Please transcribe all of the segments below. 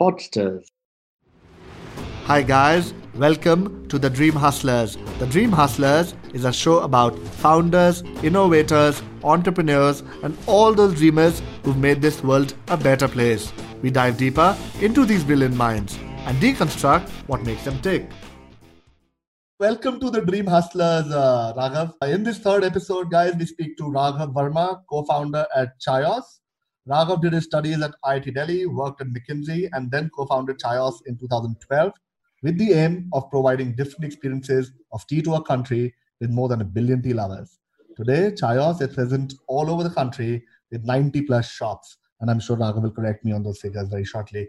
Podsters. Hi, guys. Welcome to The Dream Hustlers. The Dream Hustlers is a show about founders, innovators, entrepreneurs, and all those dreamers who've made this world a better place. We dive deeper into these brilliant minds and deconstruct what makes them tick. Welcome to the Dream Hustlers, uh, Raghav. In this third episode, guys, we speak to Raghav Verma, co founder at Chaayos. Raghav did his studies at IIT Delhi, worked at McKinsey, and then co founded Chaayos in 2012 with the aim of providing different experiences of tea to a country with more than a billion tea lovers. Today, Chaayos is present all over the country with 90 plus shops. And I'm sure Raghav will correct me on those figures very shortly.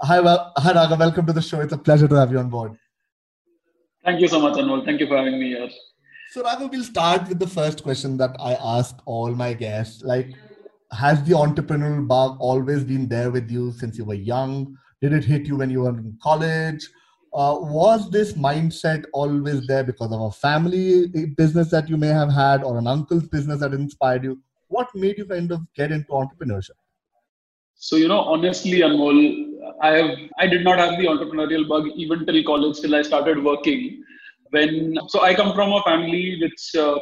Hi, well, hi Raghav. Welcome to the show. It's a pleasure to have you on board. Thank you so much, Anmol. Thank you for having me here. So, Raghav, we'll start with the first question that I ask all my guests. Like, has the entrepreneurial bug always been there with you since you were young? Did it hit you when you were in college? Uh, was this mindset always there because of a family business that you may have had or an uncle's business that inspired you? What made you kind of get into entrepreneurship? So, you know, honestly, Anmol, I have I did not have the entrepreneurial bug even till college till I started working. When so I come from a family which uh,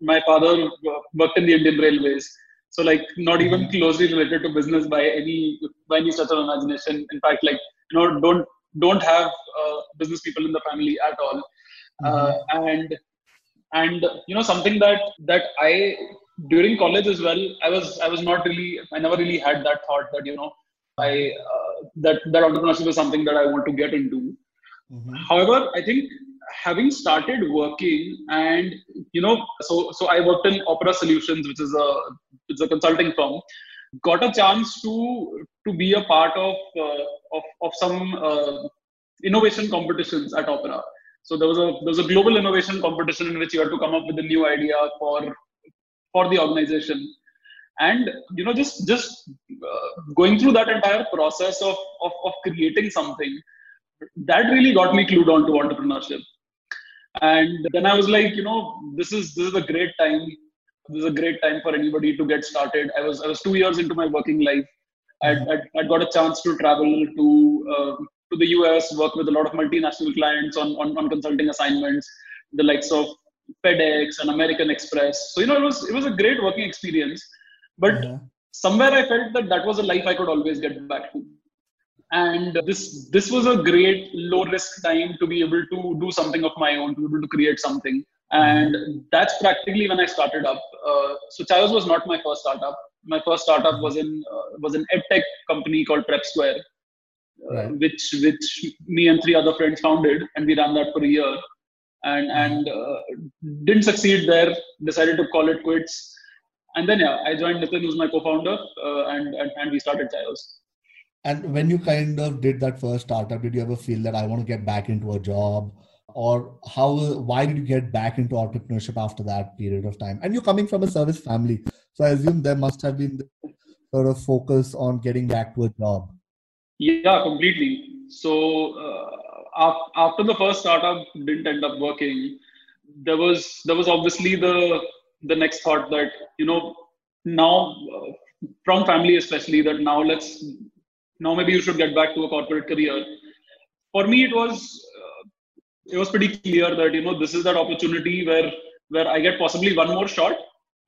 my father worked in the Indian Railways, so like not even mm-hmm. closely related to business by any by any stretch of imagination. In fact, like you know, don't don't have uh, business people in the family at all, uh, mm-hmm. and and you know something that that I during college as well I was I was not really I never really had that thought that you know I uh, that that entrepreneurship is something that I want to get into. Mm-hmm. However, I think having started working and you know so so I worked in Opera Solutions, which is a it's a consulting firm. Got a chance to to be a part of uh, of of some uh, innovation competitions at Opera. So there was a there was a global innovation competition in which you had to come up with a new idea for for the organization and you know just just uh, going through that entire process of, of of creating something that really got me clued on to entrepreneurship and then i was like you know this is this is a great time. This is a great time for anybody to get started. I was i was two years into my working life. I'd, I'd, I'd got a chance to travel to uh, to the us work with a lot of multinational clients on, on on consulting assignments the likes of fedex and american express. So you know it was it was a great working experience. But uh-huh. somewhere I felt that that was a life I could always get back to. And this this was a great low risk time to be able to do something of my own, to be able to create something. And mm-hmm. that's practically when I started up. Uh, so Chaayos was not my first startup. My first startup was in uh, was an edtech company called Prep Square, uh, right. which which me and three other friends founded, and we ran that for a year, and and uh, didn't succeed there. Decided to call it quits and then yeah, I joined Nitin, who's my co-founder, uh, and, and and we started Chaayos. And when you kind of did that first startup, did you ever feel that I want to get back into a job? Or how why did you get back into entrepreneurship after that period of time? And you're coming from a service family. So I assume there must have been sort of focus on getting back to a job. Yeah, completely. So uh, after the first startup didn't end up working, there was there was obviously the the next thought that you know now uh, from family especially that now let's now maybe you should get back to a corporate career. For me it was uh, it was pretty clear that you know this is that opportunity where where i get possibly one more shot.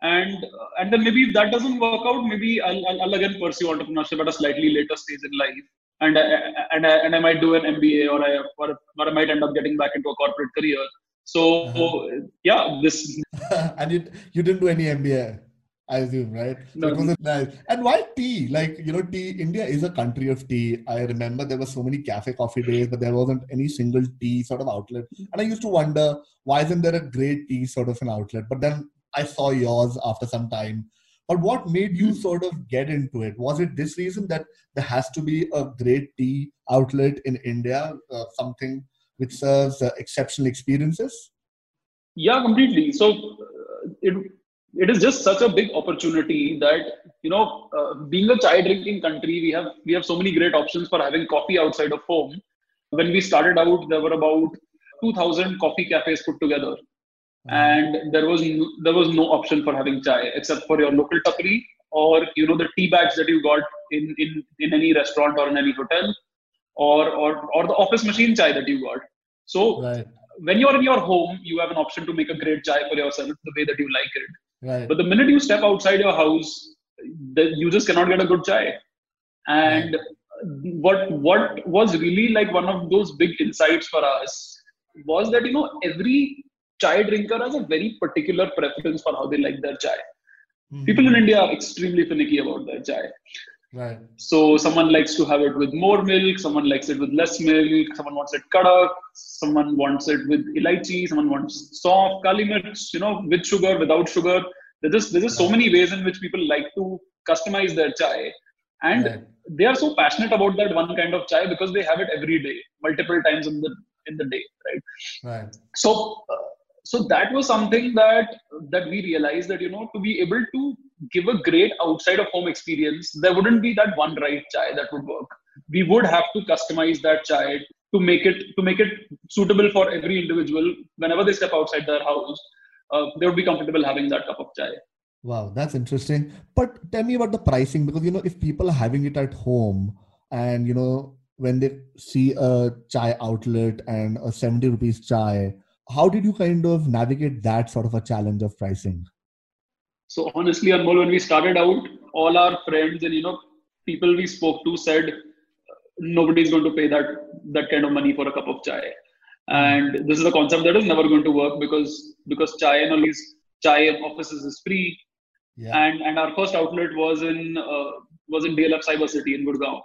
And uh, and then maybe if that doesn't work out maybe I'll, I'll, I'll again pursue entrepreneurship at a slightly later stage in life. And I, and I, and I might do an MBA or I or, or I might end up getting back into a corporate career. So uh-huh. yeah, this and you you didn't do any MBA, I assume, right? So no. it was nice. And why tea? Like you know, tea. India is a country of tea. I remember there were so many cafe coffee days, but there wasn't any single tea sort of outlet. And I used to wonder why isn't there a great tea sort of an outlet? But then I saw yours after some time. But what made you sort of get into it? Was it this reason that there has to be a great tea outlet in India? Uh, something which serves uh, exceptional experiences? Yeah, completely. So uh, it it is just such a big opportunity that you know, uh, being a chai drinking country, we have we have so many great options for having coffee outside of home. When we started out, there were about 2,000 coffee cafes put together, mm-hmm. and there was no, there was no option for having chai except for your local tapri or you know the tea bags that you got in in in any restaurant or in any hotel or or or the office machine chai that you got. So right. when you're in your home, you have an option to make a great chai for yourself the way that you like it. Right. But the minute you step outside your house, you just cannot get a good chai. And right. what what was really like one of those big insights for us was that you know every chai drinker has a very particular preference for how they like their chai. Mm-hmm. People in India are extremely finicky about their chai. Right. So someone likes to have it with more milk, someone likes it with less milk, someone wants it kadak, someone wants it with elaichi, someone wants soft, kali mirch, you know, with sugar, without sugar. There's just there's just so many ways in which people like to customize their chai. And right. they are so passionate about that one kind of chai because they have it every day, multiple times in the in the day, right? Right. So uh, so that was something that that we realized that you know to be able to give a great outside of home experience there wouldn't be that one right chai that would work. We would have to customize that chai to make it to make it suitable for every individual. Whenever they step outside their house uh, they would be comfortable having that cup of chai. Wow that's interesting. But tell me about the pricing because you know if people are having it at home and you know when they see a chai outlet and a 70 rupees chai how did you kind of navigate that sort of a challenge of pricing? So honestly, Anmol, when we started out, all our friends and you know people we spoke to said nobody's going to pay that that kind of money for a cup of chai, and this is a concept that is never going to work because because chai and all these chai offices is free, yeah. and and our first outlet was in uh, was in DLF Cyber City in Gurgaon,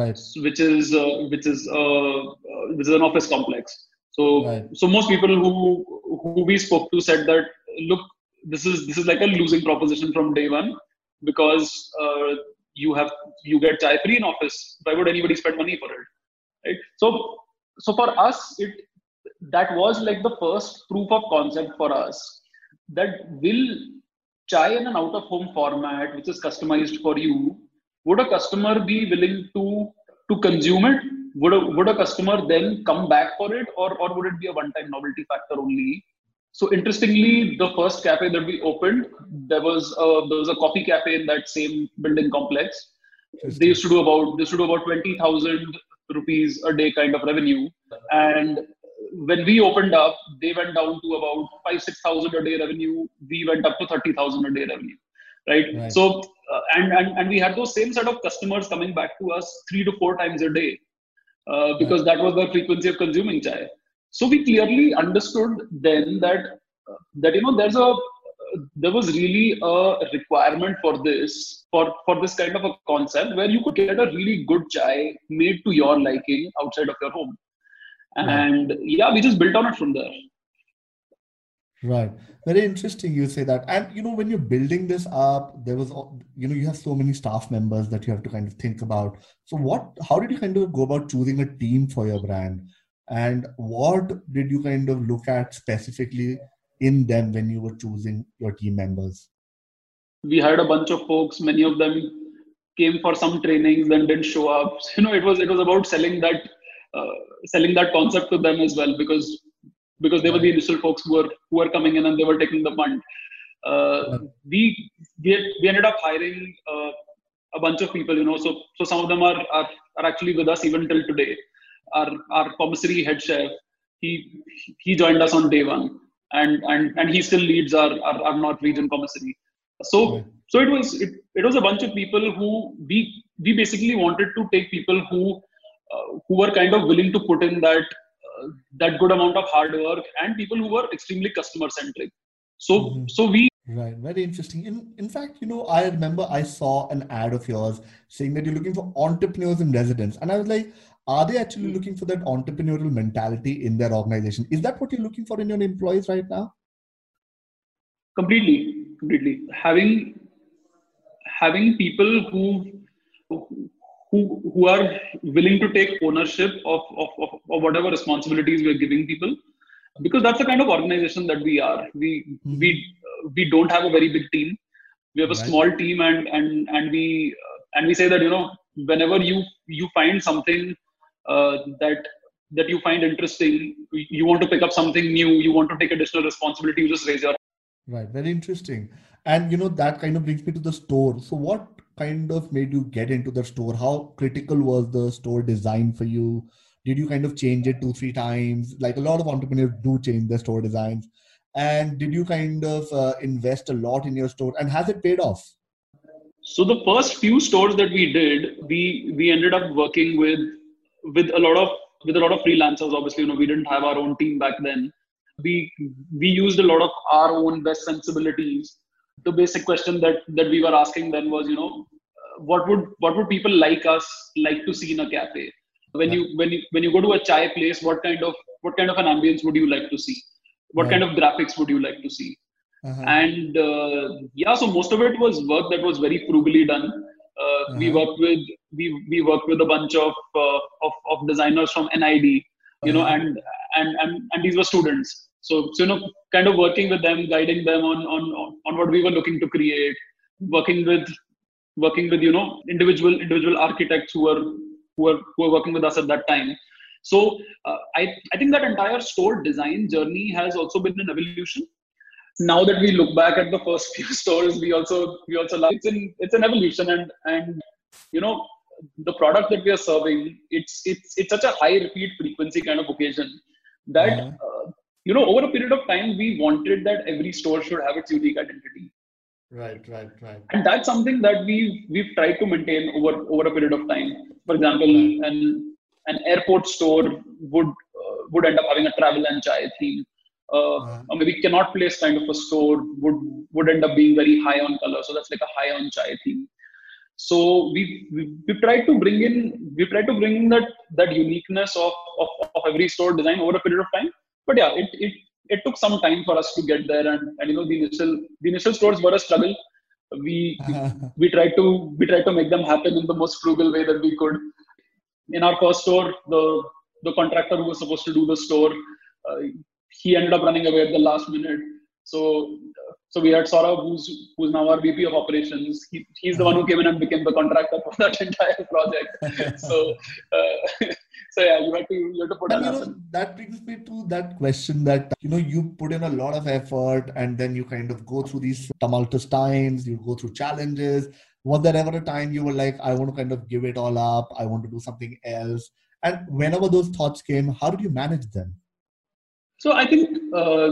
right? Which is uh, which is uh, uh which is an office complex. So right. so most people who who we spoke to said that look, this is this is like a losing proposition from day one because uh, you have you get chai free in office. Why would anybody spend money for it? Right. So so for us, it that was like the first proof of concept for us that will chai in an out of home format which is customized for you would a customer be willing to to consume it would a, would a customer then come back for it or, or would it be a one-time novelty factor only so interestingly the first cafe that we opened there was a, there was a coffee cafe in that same building complex. They used to do about they used to do about 20000 rupees a day kind of revenue. And when we opened up they went down to about 5 6000 a day revenue. We went up to 30000 a day revenue right, right. so uh, and, and and we had those same set of customers coming back to us 3 to 4 times a day uh, because that was the frequency of consuming chai. So we clearly understood then that that you know there's a there was really a requirement for this for for this kind of a concept where you could get a really good chai made to your liking outside of your home hmm. and yeah we just built on it from there Right. Very interesting you say that. And you know, when you're building this up, there was you know, you have so many staff members that you have to kind of think about. So what how did you kind of go about choosing a team for your brand? And what did you kind of look at specifically in them when you were choosing your team members? We had a bunch of folks, many of them came for some trainings, then didn't show up. You know, it was it was about selling that uh, selling that concept to them as well because because they were the initial folks who were who were coming in and they were taking the fund. Uh, we we, we ended up hiring uh, a bunch of people, you know. So so some of them are, are are actually with us even till today. Our our commissary head chef, he he joined us on day one, and and and he still leads our our, our North region commissary. So so it was it, it was a bunch of people who we we basically wanted to take people who uh, who were kind of willing to put in that that good amount of hard work and people who were extremely customer centric. So mm-hmm. so we right. Very interesting. In in fact you know i remember i saw an ad of yours saying that you're looking for entrepreneurs in residence. And i was like are they actually mm-hmm. looking for that entrepreneurial mentality in their organization is that what you're looking for in your employees right now completely completely having having people who who who are willing to take ownership of, of, of, of whatever responsibilities we're giving people because that's the kind of organization that we are we mm-hmm. we we don't have a very big team we have a right. small team and and and we uh, and we say that you know whenever you you find something uh, that that you find interesting you want to pick up something new you want to take additional responsibility you just raise your right very interesting and you know that kind of brings me to the store so what kind of made you get into the store? How critical was the store design for you? Did you kind of change it two, three times? Like a lot of entrepreneurs do change their store designs. And did you kind of uh, invest a lot in your store? And has it paid off? So the first few stores that we did, we we ended up working with with a lot of with a lot of freelancers. Obviously, you know, we didn't have our own team back then. We we used a lot of our own best sensibilities. The basic question that that we were asking then was, you know, what would what would people like us like to see in a cafe? When yeah. you when you when you go to a chai place, what kind of what kind of an ambience would you like to see? What kind of graphics would you like to see? Uh-huh. And uh, yeah, so most of it was work that was very frugally done. Uh, uh-huh. We worked with we we worked with a bunch of uh, of, of designers from NID, you uh-huh. know, and, and and and these were students. So so you know, kind of working with them, guiding them on on on what we were looking to create, working with working with you know individual individual architects who were who were who were working with us at that time. So uh, I I think that entire store design journey has also been an evolution now that we look back at the first few stores, we also we also love it's in it's an evolution and and you know the product that we are serving it's it's it's such a high repeat frequency kind of occasion that mm-hmm. uh, you know over a period of time we wanted that every store should have its unique identity right right right and that's something that we've we've tried to maintain over over a period of time for example right. an an airport store would uh, would end up having a travel and chai theme uh, uh-huh. or maybe Connaught Place kind of a store would would end up being very high on color. So that's like a high on chai theme. So we we we tried to bring in we tried to bring in that that uniqueness of, of, of every store design over a period of time. But yeah, it it it took some time for us to get there, and, and you know the initial the initial stores were a struggle. We we tried to we tried to make them happen in the most frugal way that we could. In our first store, the the contractor who was supposed to do the store, uh, he ended up running away at the last minute. So so we had Saurabh, who's who's now our VP of operations. He, he's the one who came in and became the contractor for that entire project. so uh, so yeah, you had to you had to put and, you know, that brings me to that question that you know you put in a lot of effort and then you kind of go through these tumultuous times, you go through challenges. Was there ever a time you were like, I want to kind of give it all up, I want to do something else? And whenever those thoughts came, how did you manage them? So I think uh,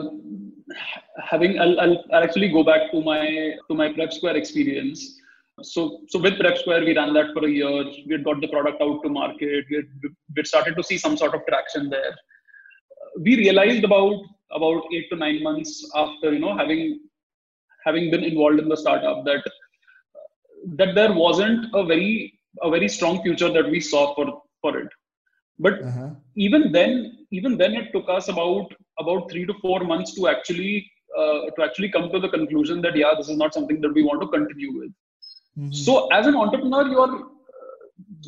having I'll, I'll, I'll, actually go back to my to my Prep Square experience. So so with Prep Square we ran that for a year. We had got the product out to market. We had, we started to see some sort of traction there. We realized about about eight to nine months after you know having having been involved in the startup that that there wasn't a very a very strong future that we saw for for it but uh-huh. even then even then it took us about about three to four months to actually uh, to actually come to the conclusion that yeah this is not something that we want to continue with mm-hmm. so as an entrepreneur you're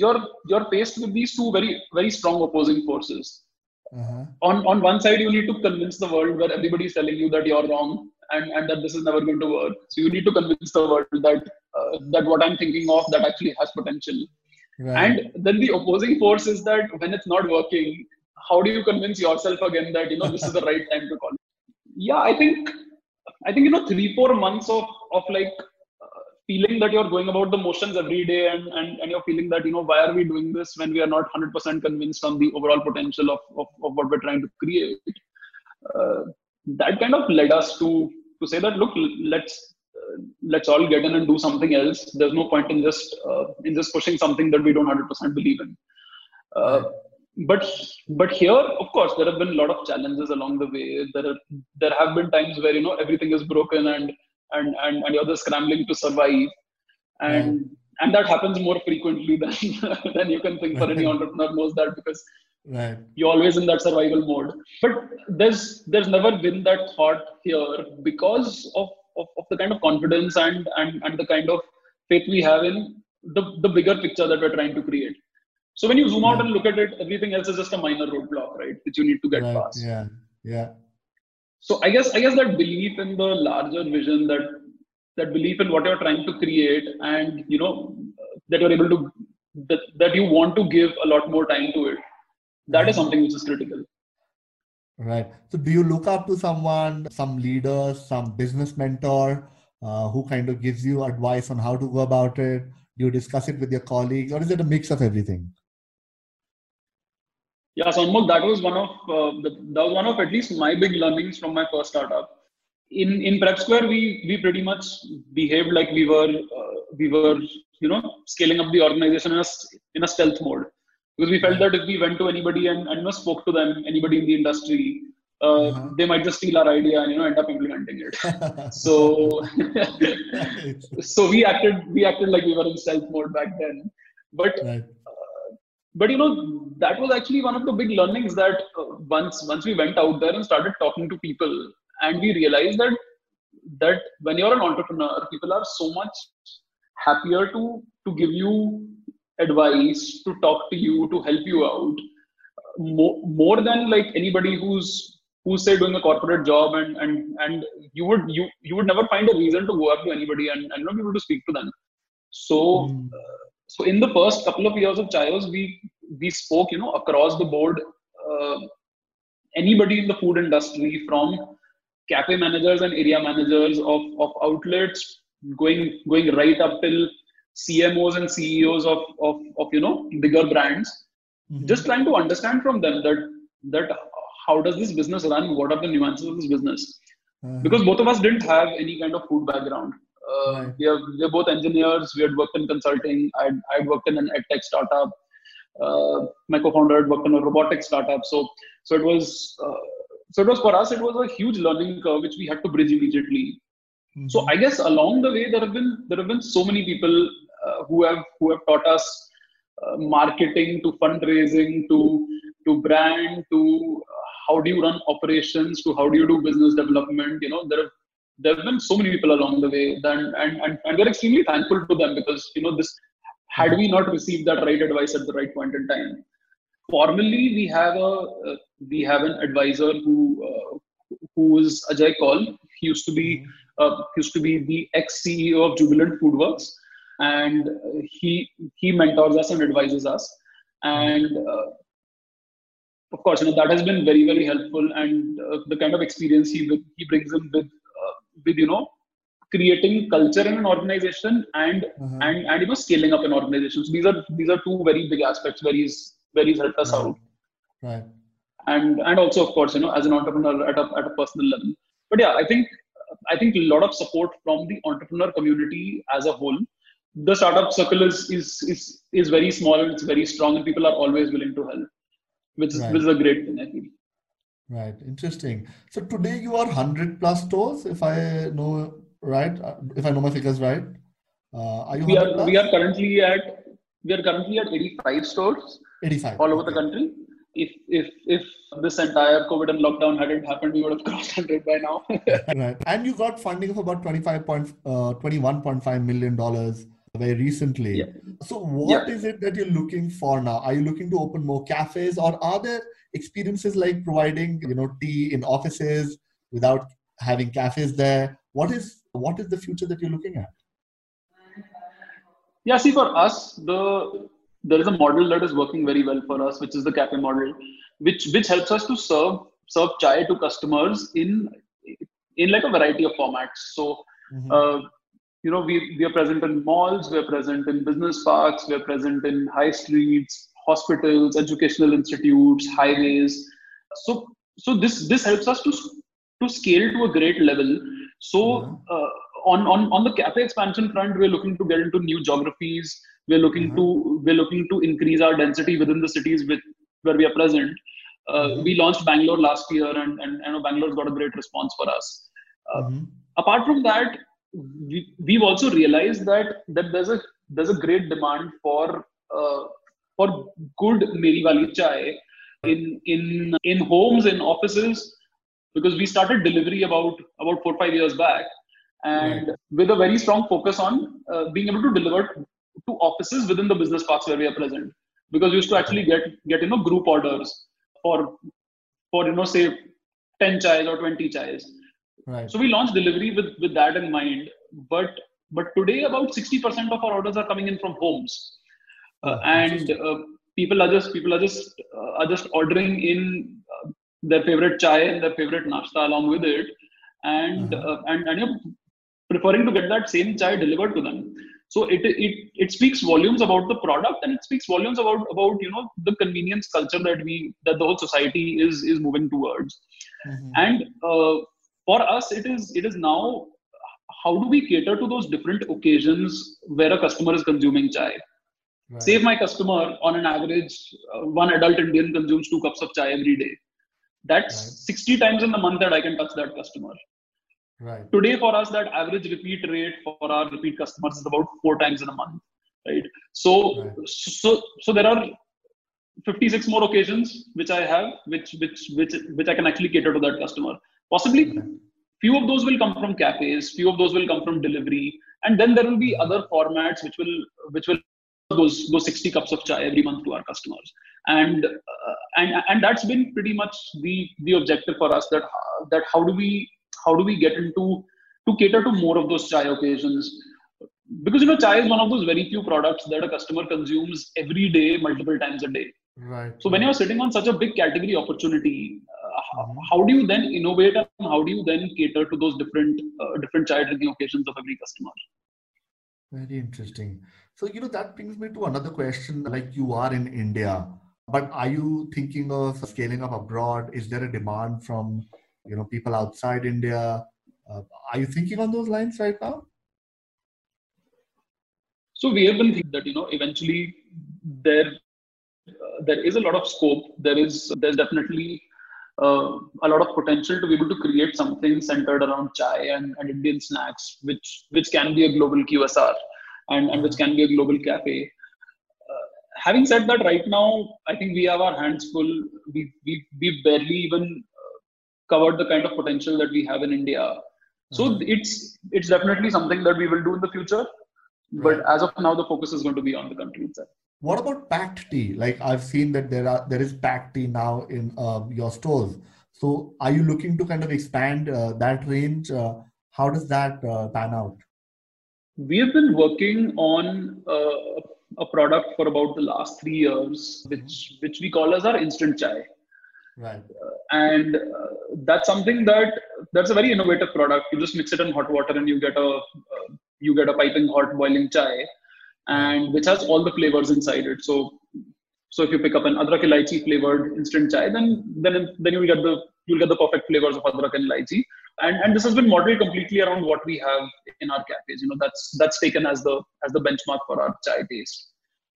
you're you're faced with these two very very strong opposing forces uh-huh. on on one side you need to convince the world where everybody is telling you that you're wrong and and that this is never going to work so you need to convince the world that uh, that what i'm thinking of that actually has potential Right. And then the opposing force is that when it's not working, how do you convince yourself again that you know this is the right time to call? Yeah, I think I think you know three four months of of like uh, feeling that you're going about the motions every day and, and and you're feeling that you know why are we doing this when we are not 100% convinced on the overall potential of, of, of what we're trying to create uh, that kind of led us to to say that look let's let's all get in and do something else. There's no point in just uh, in just pushing something that we don't 100% believe in. But but here, of course, there have been a lot of challenges along the way. There are, there have been times where you know everything is broken and and and, and you're just scrambling to survive, and and that happens more frequently than than you can think for any entrepreneur knows that because right. you're always in that survival mode. But there's there's never been that thought here because of of, of the kind of confidence and, and and the kind of faith we have in the, the bigger picture that we're trying to create. So when you zoom out and look at it, everything else is just a minor roadblock, right? Which you need to get right. past. Yeah. Yeah. So I guess I guess that belief in the larger vision, that that belief in what you're trying to create, and you know that you're able to that, that you want to give a lot more time to it. That is something which is critical. Right. So, do you look up to someone, some leader, some business mentor uh, who kind of gives you advice on how to go about it? Do you discuss it with your colleagues, or is it a mix of everything? Yeah, so Anmol, that was one of uh, the, that was one of at least my big learnings from my first startup. In in Prep Square, we we pretty much behaved like we were uh, we were you know scaling up the organization in a in a stealth mode because we felt that if we went to anybody and, and you know, spoke to them, anybody in the industry, uh, uh-huh. they might just steal our idea and you know end up implementing it. so so we acted we acted like we were in stealth mode back then, but. Right but you know that was actually one of the big learnings that uh, once once we went out there and started talking to people and we realized that that when you're an entrepreneur people are so much happier to to give you advice to talk to you to help you out more, more than like anybody who's who's say doing a corporate job and and and you would you you would never find a reason to go up to anybody and, and not be able to speak to them so mm. uh, so in the first couple of years of Chaayos, we we spoke, you know, across the board. Uh, anybody in the food industry, from cafe managers and area managers of, of outlets, going going right up till CMOs and CEOs of of, of you know bigger brands, mm-hmm. just trying to understand from them that that how does this business run? What are the nuances of this business? Uh-huh. Because both of us didn't have any kind of food background. Uh, right. we, are, we are both engineers. We had worked in consulting. I'd, I'd worked in an edtech startup. Uh, my co-founder had worked in a robotics startup. So, so it was, uh, so it was for us. It was a huge learning curve which we had to bridge immediately. Mm-hmm. So I guess along the way there have been there have been so many people uh, who have who have taught us uh, marketing to fundraising to to brand to how do you run operations to how do you do business development. You know there have there have been so many people along the way and, and, and, and we're extremely thankful to them because you know this had we not received that right advice at the right point in time formally we have a uh, we have an advisor who uh, who is Ajay Kaul. He used to be uh, used to be the ex CEO of Jubilant Foodworks, and he he mentors us and advises us. And uh, of course, you know that has been very very helpful. And uh, the kind of experience he he brings in with with you know creating culture in an organization and uh-huh. and and you know scaling up an organization. So these are these are two very big aspects where he's where he's helped us right. out. Right. And and also of course you know as an entrepreneur at a at a personal level. But yeah, I think I think a lot of support from the entrepreneur community as a whole. The startup circle is is is is very small and it's very strong and people are always willing to help, which is right. which is a great thing I feel. Right, interesting. So today you are 100 plus stores, if I know right, uh, if I know my figures right. Uh, are you we are plus? we are currently at we are currently at 85 stores 85 all over okay. the country if if if this entire covid and lockdown hadn't happened we would have crossed 100 by now right and you got funding of about 25 point, uh, 21.5 million dollars very recently yeah. so what yeah. is it that you're looking for now are you looking to open more cafes or are there experiences like providing you know tea in offices without having cafes there what is what is the future that you're looking at yeah see for us the there is a model that is working very well for us which is the cafe model which which helps us to serve serve chai to customers in in like a variety of formats so mm-hmm. uh, you know we we are present in malls we are present in business parks we are present in high streets hospitals, educational institutes, highways. So, so this this helps us to to scale to a great level. So, mm-hmm. uh, on on on the cafe expansion front, we're looking to get into new geographies. We're looking mm-hmm. to we're looking to increase our density within the cities with where we are present. Uh, mm-hmm. We launched Bangalore last year, and and you know Bangalore's got a great response for us. Uh, mm-hmm. apart from that, we, we've also realized that that there's a there's a great demand for uh, for good Meri Wali chai in in in homes in offices because we started delivery about about four five years back. And right. with a very strong focus on uh, being able to deliver to offices within the business parks where we are present. Because we used to actually get get you know group orders for for you know say 10 chais or 20 chais right so we launched delivery with with that in mind but but today about 60% of our orders are coming in from homes uh, and uh, people are just people are just uh, are just ordering in their favorite chai and their favorite nashta along with it, and uh-huh. and and you're preferring to get that same chai delivered to them. so it, it it speaks volumes about the product and it speaks volumes about about you know the convenience culture that we that the whole society is is moving towards mm-hmm. and uh, for us it is it is now how do we cater to those different occasions where a customer is consuming chai right. say if my customer on an average uh, one adult indian consumes two cups of chai every day that's right. 60 times in the month that i can touch that customer right today for us that average repeat rate for our repeat customers is about four times in a month right so right. so so there are 56 more occasions which i have which which which which i can actually cater to that customer possibly. Few of those will come from cafes few of those will come from delivery and then there will be other formats which will which will those those 60 cups of chai every month to our customers. And uh, and and that's been pretty much the the objective for us that that how do we how do we get into to cater to more of those chai occasions? Because you know chai is one of those very few products that a customer consumes every day multiple times a day. Right. So when you're sitting on such a big category opportunity. How do you then innovate and how do you then cater to those different uh, different chai drinking occasions of every customer? Very interesting. So you know that brings me to another question like you are in india but are you thinking of scaling up abroad? Is there a demand from you know people outside india? Uh, are you thinking on those lines right now? So we have been thinking that you know eventually there uh, there is a lot of scope. There is there's definitely uh, a lot of potential to be able to create something centered around chai and, and Indian snacks, which which can be a global QSR and, and which can be a global cafe. Uh, having said that, right now I think we have our hands full. We we we barely even uh, covered the kind of potential that we have in India. So mm-hmm. it's it's definitely something that we will do in the future. Right. But as of now, the focus is going to be on the country itself. What about packed tea? Like I've seen that there are there is packed tea now in uh, your stores. So are you looking to kind of expand uh, that range? Uh, how does that uh, pan out? We have been working on uh, a product for about the last three years, which which we call as our instant chai. Right. Uh, and that's something that that's a very innovative product. You just mix it in hot water and you get a you get a piping hot boiling chai and which has all the flavors inside it. So, so if you pick up an adrak elaichi flavored instant chai, then then then you'll get the you'll get the perfect flavors of adrak and elaichi. And and this has been modeled completely around what we have in our cafes. You know, that's that's taken as the as the benchmark for our chai taste.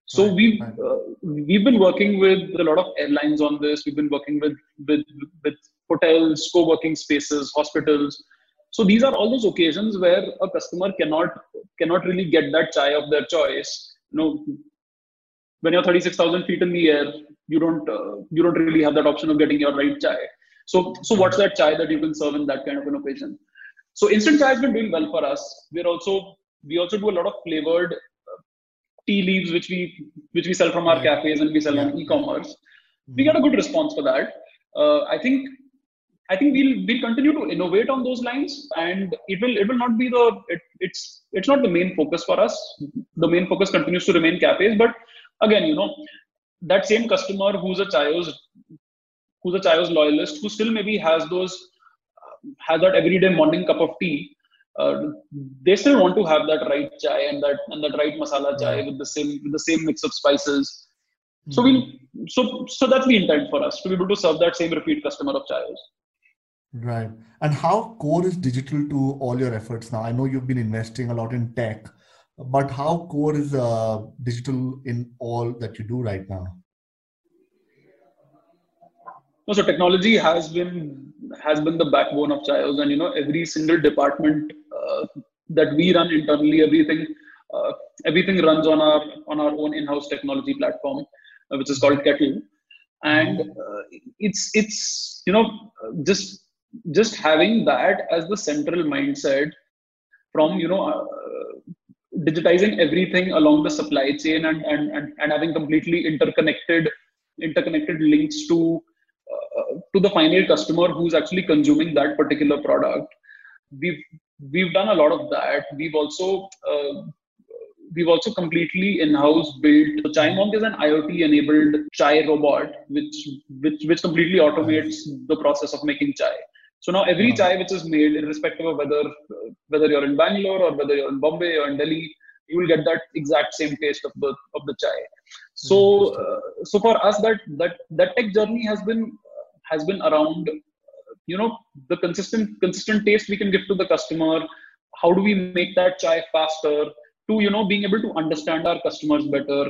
So right, we've right. Uh, we've been working with a lot of airlines on this. We've been working with with with hotels, co-working spaces, hospitals so these are all those occasions where a customer cannot cannot really get that chai of their choice. You know when you're 36000 feet in the air you don't uh, you don't really have that option of getting your right chai. So so what's that chai that you can serve in that kind of an occasion? So instant chai has been doing well for us. We're also we also do a lot of flavored uh, tea leaves which we which we sell from our cafes and we sell on e-commerce. We get a good response for that. Uh, i think I think we'll we'll continue to innovate on those lines, and it will it will not be the it, it's it's not the main focus for us. The main focus continues to remain cafes, but again, you know, that same customer who's a Chaayos who's a Chaayos loyalist who still maybe has those has that everyday morning cup of tea. Uh, they still want to have that right chai and that and that right masala chai with the same with the same mix of spices. So we hmm. so so that's the intent for us to be able to serve that same repeat customer of Chaayos. Right. And how core is digital to all your efforts now? I know you've been investing a lot in tech, but how core is uh, digital in all that you do right now? No, so technology has been has been the backbone of Chaayos, and you know every single department uh, that we run internally, everything uh, everything runs on our on our own in-house technology platform, uh, which is called Kettle, and mm-hmm. uh, it's it's you know just just having that as the central mindset from you know uh, digitizing everything along the supply chain and, and and and having completely interconnected interconnected links to uh, to the final customer who's actually consuming that particular product. We've we've done a lot of that. We've also uh, we've also completely in-house built so chai monk is an iot enabled chai robot which which which completely automates the process of making chai so now every chai which is made, irrespective of whether whether you're in Bangalore or whether you're in Bombay or in Delhi, you will get that exact same taste of the of the chai. So uh, so for us that that that tech journey has been has been around you know the consistent consistent taste we can give to the customer. How do we make that chai faster? To you know being able to understand our customers better.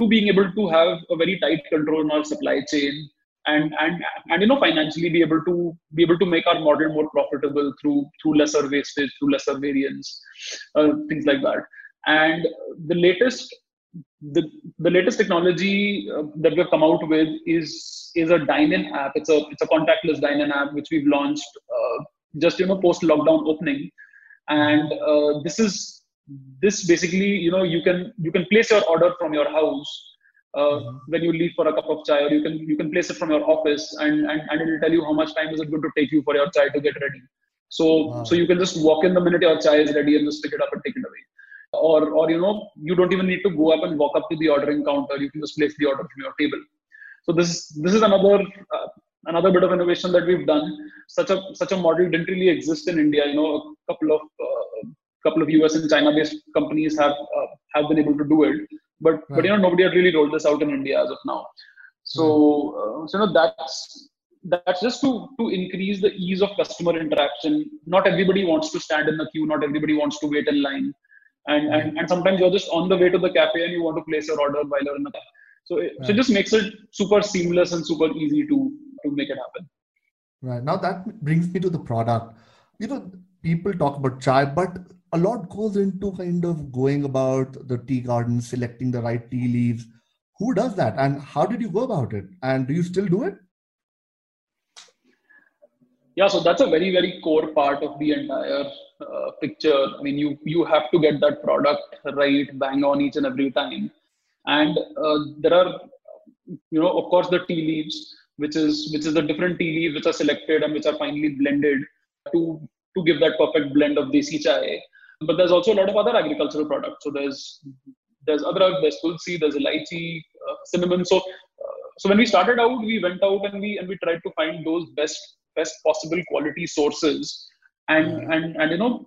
To being able to have a very tight control on our supply chain and and and you know financially be able to be able to make our model more profitable through through lesser wastage through lesser variance uh, things like that and the latest the, the latest technology uh, that we've come out with is is a dine-in app. It's a it's a contactless dine-in app which we've launched uh, just you know post lockdown opening, and uh, this is this basically you know you can you can place your order from your house mm-hmm. when you leave for a cup of chai, or you can you can place it from your office, and and, and it will tell you how much time is it going to take you for your chai to get ready. So wow. so you can just walk in the minute your chai is ready and just pick it up and take it away or or you know you don't even need to go up and walk up to the ordering counter you can just place the order from your table so this this is another uh, another bit of innovation that we've done such a such a model didn't really exist in india you know a couple of uh, couple of us and china based companies have uh, have been able to do it but right. but you know nobody had really rolled this out in india as of now so uh, so you know that's that's just to to increase the ease of customer interaction not everybody wants to stand in the queue not everybody wants to wait in line and, and and sometimes you're just on the way to the cafe and you want to place your order while you're in the car. So it, so it just makes it super seamless and super easy to to make it happen. Right now that brings me to the product. You know, people talk about chai, but a lot goes into kind of going about the tea garden, selecting the right tea leaves. Who does that, and how did you go about it? And do you still do it? Yeah, so that's a very very core part of the entire uh, picture i mean you you have to get that product right bang on each and every time and uh, there are you know of course the tea leaves which is which is the different tea leaves which are selected and which are finally blended to to give that perfect blend of desi chai but there's also a lot of other agricultural products. So there's there's adrak there's tulsi there's elaichi uh, cinnamon. So uh, so when we started out we went out and we and we tried to find those best best possible quality sources and and and you know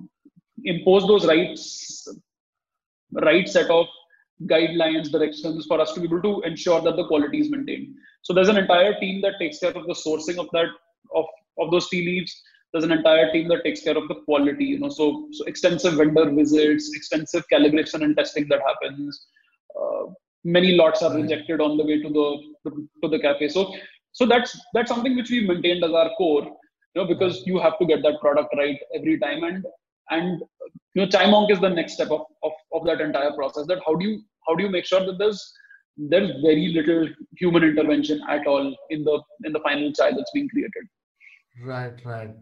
impose those rights right set of guidelines directions for us to be able to ensure that the quality is maintained. So there's an entire team that takes care of the sourcing of that of of those tea leaves there's an entire team that takes care of the quality you know so so extensive vendor visits extensive calibration and testing that happens. Uh, many lots are rejected on the way to the to, to the cafe. So so that's that's something which we've maintained as our core you know because you have to get that product right every time. And and you know chai monk is the next step of, of, of that entire process. That how do you how do you make sure that there's there's very little human intervention at all in the in the final chai that's being created? Right right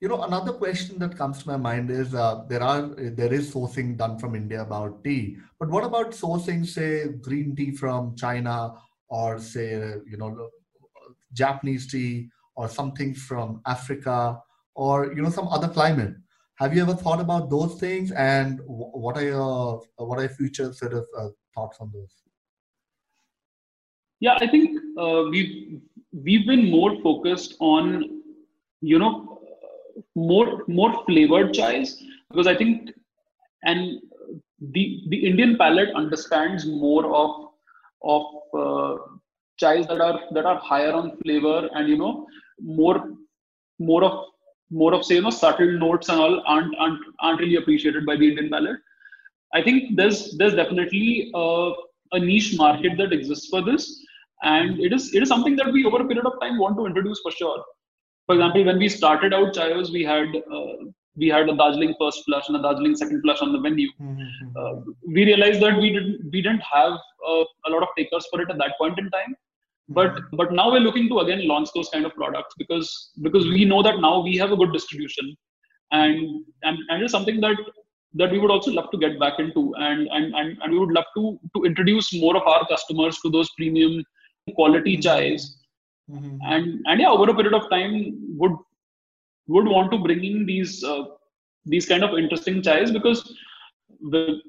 you know another question that comes to my mind is uh, there are there is sourcing done from india about tea but what about sourcing say green tea from china or say you know japanese tea or something from Africa or you know some other climate. Have you ever thought about those things, and what are your what are your future sort of uh, thoughts on those? Yeah, I think uh, we've we've been more focused on you know more more flavored chais because I think and the the Indian palate understands more of of uh, chais that are that are higher on flavor and you know more more of more of say you know subtle notes and all aren't aren't, aren't really appreciated by the Indian palate. I think there's there's definitely a, a niche market that exists for this, and it is it is something that we over a period of time want to introduce for sure. For example, when we started out Chaayos, we had uh, we had a Darjeeling first flush and a Darjeeling second flush on the menu. Mm-hmm. Uh, we realized that we didn't we didn't have uh, a lot of takers for it at that point in time but but now we're looking to again launch those kind of products because because we know that now we have a good distribution and and, and it's something that that we would also love to get back into and, and and and we would love to to introduce more of our customers to those premium quality mm-hmm. chais mm-hmm. and and yeah over a period of time would would want to bring in these uh, these kind of interesting chais because the,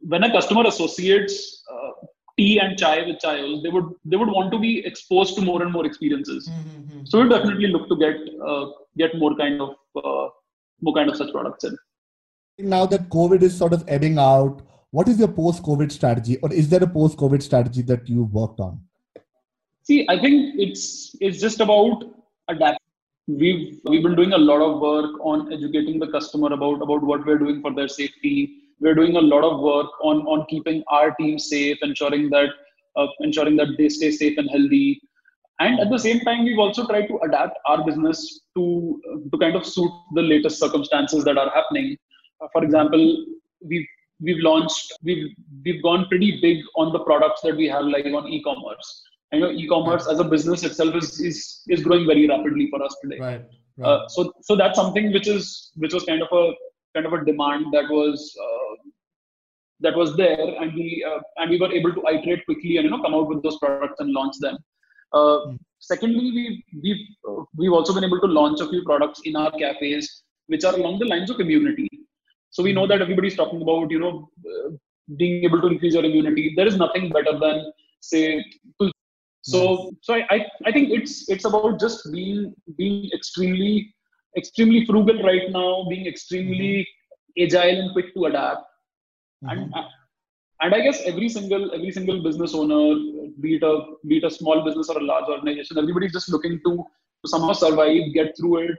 when a customer associates uh, tea and chai with chaayos, they would they would want to be exposed to more and more experiences. Mm-hmm. So we'll definitely look to get uh, get more kind of uh, more kind of such products in. Now that COVID is sort of ebbing out, what is your post-COVID strategy, or is there a post-COVID strategy that you worked on? See, I think it's it's just about adapt. We've we've been doing a lot of work on educating the customer about about what we're doing for their safety. We're doing a lot of work on on keeping our team safe, ensuring that uh, ensuring that they stay safe and healthy. And at the same time, we've also tried to adapt our business to to kind of suit the latest circumstances that are happening. Uh, for example, we've we've launched we've we've gone pretty big on the products that we have like on e-commerce I know e-commerce as a business itself is is, is growing very rapidly for us today. Right. right. Uh, so so that's something which is which was kind of a kind of a demand that was uh, that was there, and we uh, and we were able to iterate quickly and you know come out with those products and launch them. Mm. Secondly, we've we've uh, we've also been able to launch a few products in our cafes which are along the lines of immunity. So we know hmm. that everybody's talking about you know uh, being able to increase your immunity. There is nothing better than say so so I, I think it's it's about just being being extremely extremely frugal right now being extremely mm-hmm. agile and quick to adapt mm-hmm. and and i guess every single every single business owner be it a be it a small business or a large organization everybody's just looking to, to somehow survive get through it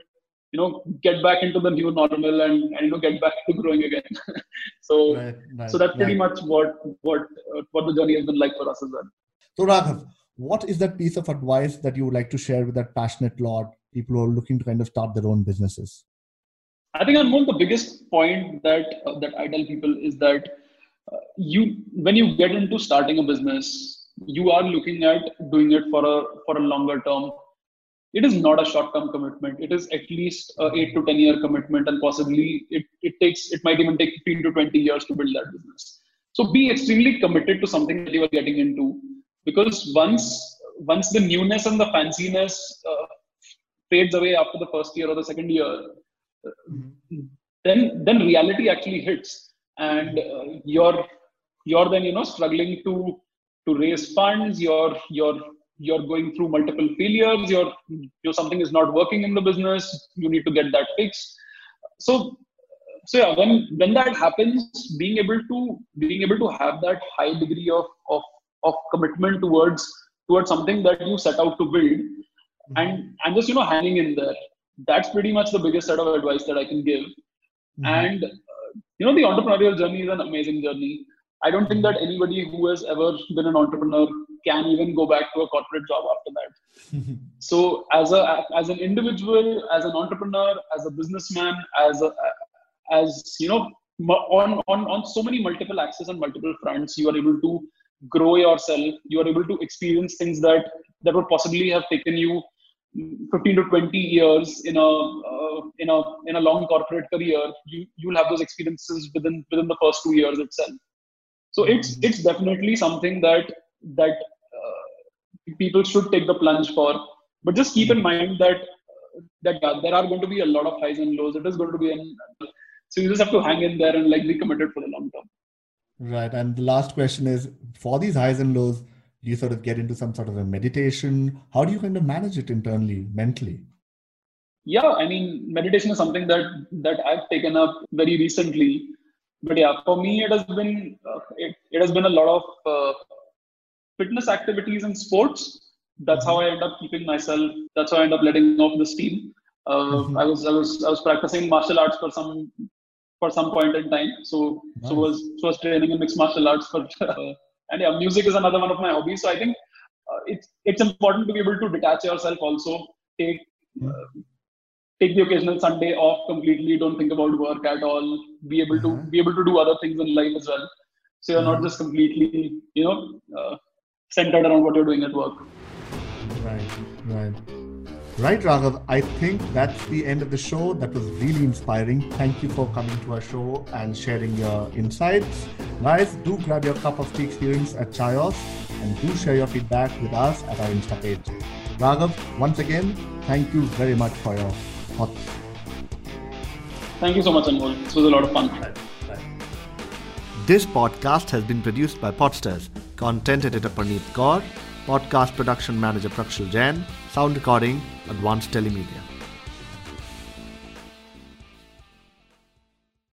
you know get back into the new normal and, and you know get back to growing again so right, right, so that's pretty right. much what what uh, what the journey has been like for us as well so raghav what is that piece of advice that you would like to share with that passionate lot people who are looking to kind of start their own businesses? I think Anmol, the biggest point that uh, that i tell people is that uh, you when you get into starting a business you are looking at doing it for a for a longer term. It is not a short term commitment. It is at least a 8 to 10 year commitment and possibly it, it takes it might even take 15 to 20 years to build that business. So be extremely committed to something that you are getting into because once once the newness and the fanciness uh, fades away after the first year or the second year mm-hmm. then then reality actually hits. And uh, you're you're then you know struggling to to raise funds. You're you're you're going through multiple failures. You're you know something is not working in the business. You need to get that fixed. So so yeah when when that happens being able to being able to have that high degree of of of commitment towards towards something that you set out to build. Mm-hmm. and and just you know hanging in there. That's pretty much the biggest set of advice that i can give. Mm-hmm. and uh, you know the entrepreneurial journey is an amazing journey. I don't think that anybody who has ever been an entrepreneur can even go back to a corporate job after that. So as a as an individual as an entrepreneur as a businessman as a as you know on on on so many multiple axes and multiple fronts you are able to grow yourself you are able to experience things that that would possibly have taken you 15 to 20 years in a uh, in a in a long corporate career. You you'll have those experiences within within the first two years itself. So it's mm-hmm. it's definitely something that that uh, people should take the plunge for. But just keep in mind that that yeah, there are going to be a lot of highs and lows. It is going to be an so you just have to hang in there and like be committed for the long term Right. And the last question is for these highs and lows, do you sort of get into some sort of a meditation? How do you kind of manage it internally, mentally? Yeah, I mean, meditation is something that that I've taken up very recently. But yeah, for me, it has been uh, it, it has been a lot of uh, fitness activities and sports. That's how I end up keeping myself. That's how I end up letting off the steam. Uh, mm-hmm. I was I was I was practicing martial arts for some for some point in time. So nice. so was so was training in mixed martial arts for uh, and yeah, music is another one of my hobbies. So I think uh, it's it's important to be able to detach yourself. Also take hmm. uh, take the occasional Sunday off completely. Don't think about work at all. Be able to uh-huh. be able to do other things in life as well. So you're not hmm. just completely you know uh, centered around what you're doing at work. Right, right. Right, Raghav, I think that's the end of the show. That was really inspiring. Thank you for coming to our show and sharing your insights. Guys, do grab your cup of tea experience at Chaayos and do share your feedback with us at our Insta page. Raghav, once again, thank you very much for your thoughts. Thank you so much, Anmol. This was a lot of fun. Right, right. This podcast has been produced by Podsters. Content editor Praneet Kaur. Podcast production manager Prakshal Jain. Sound recording Advanced Telemedia.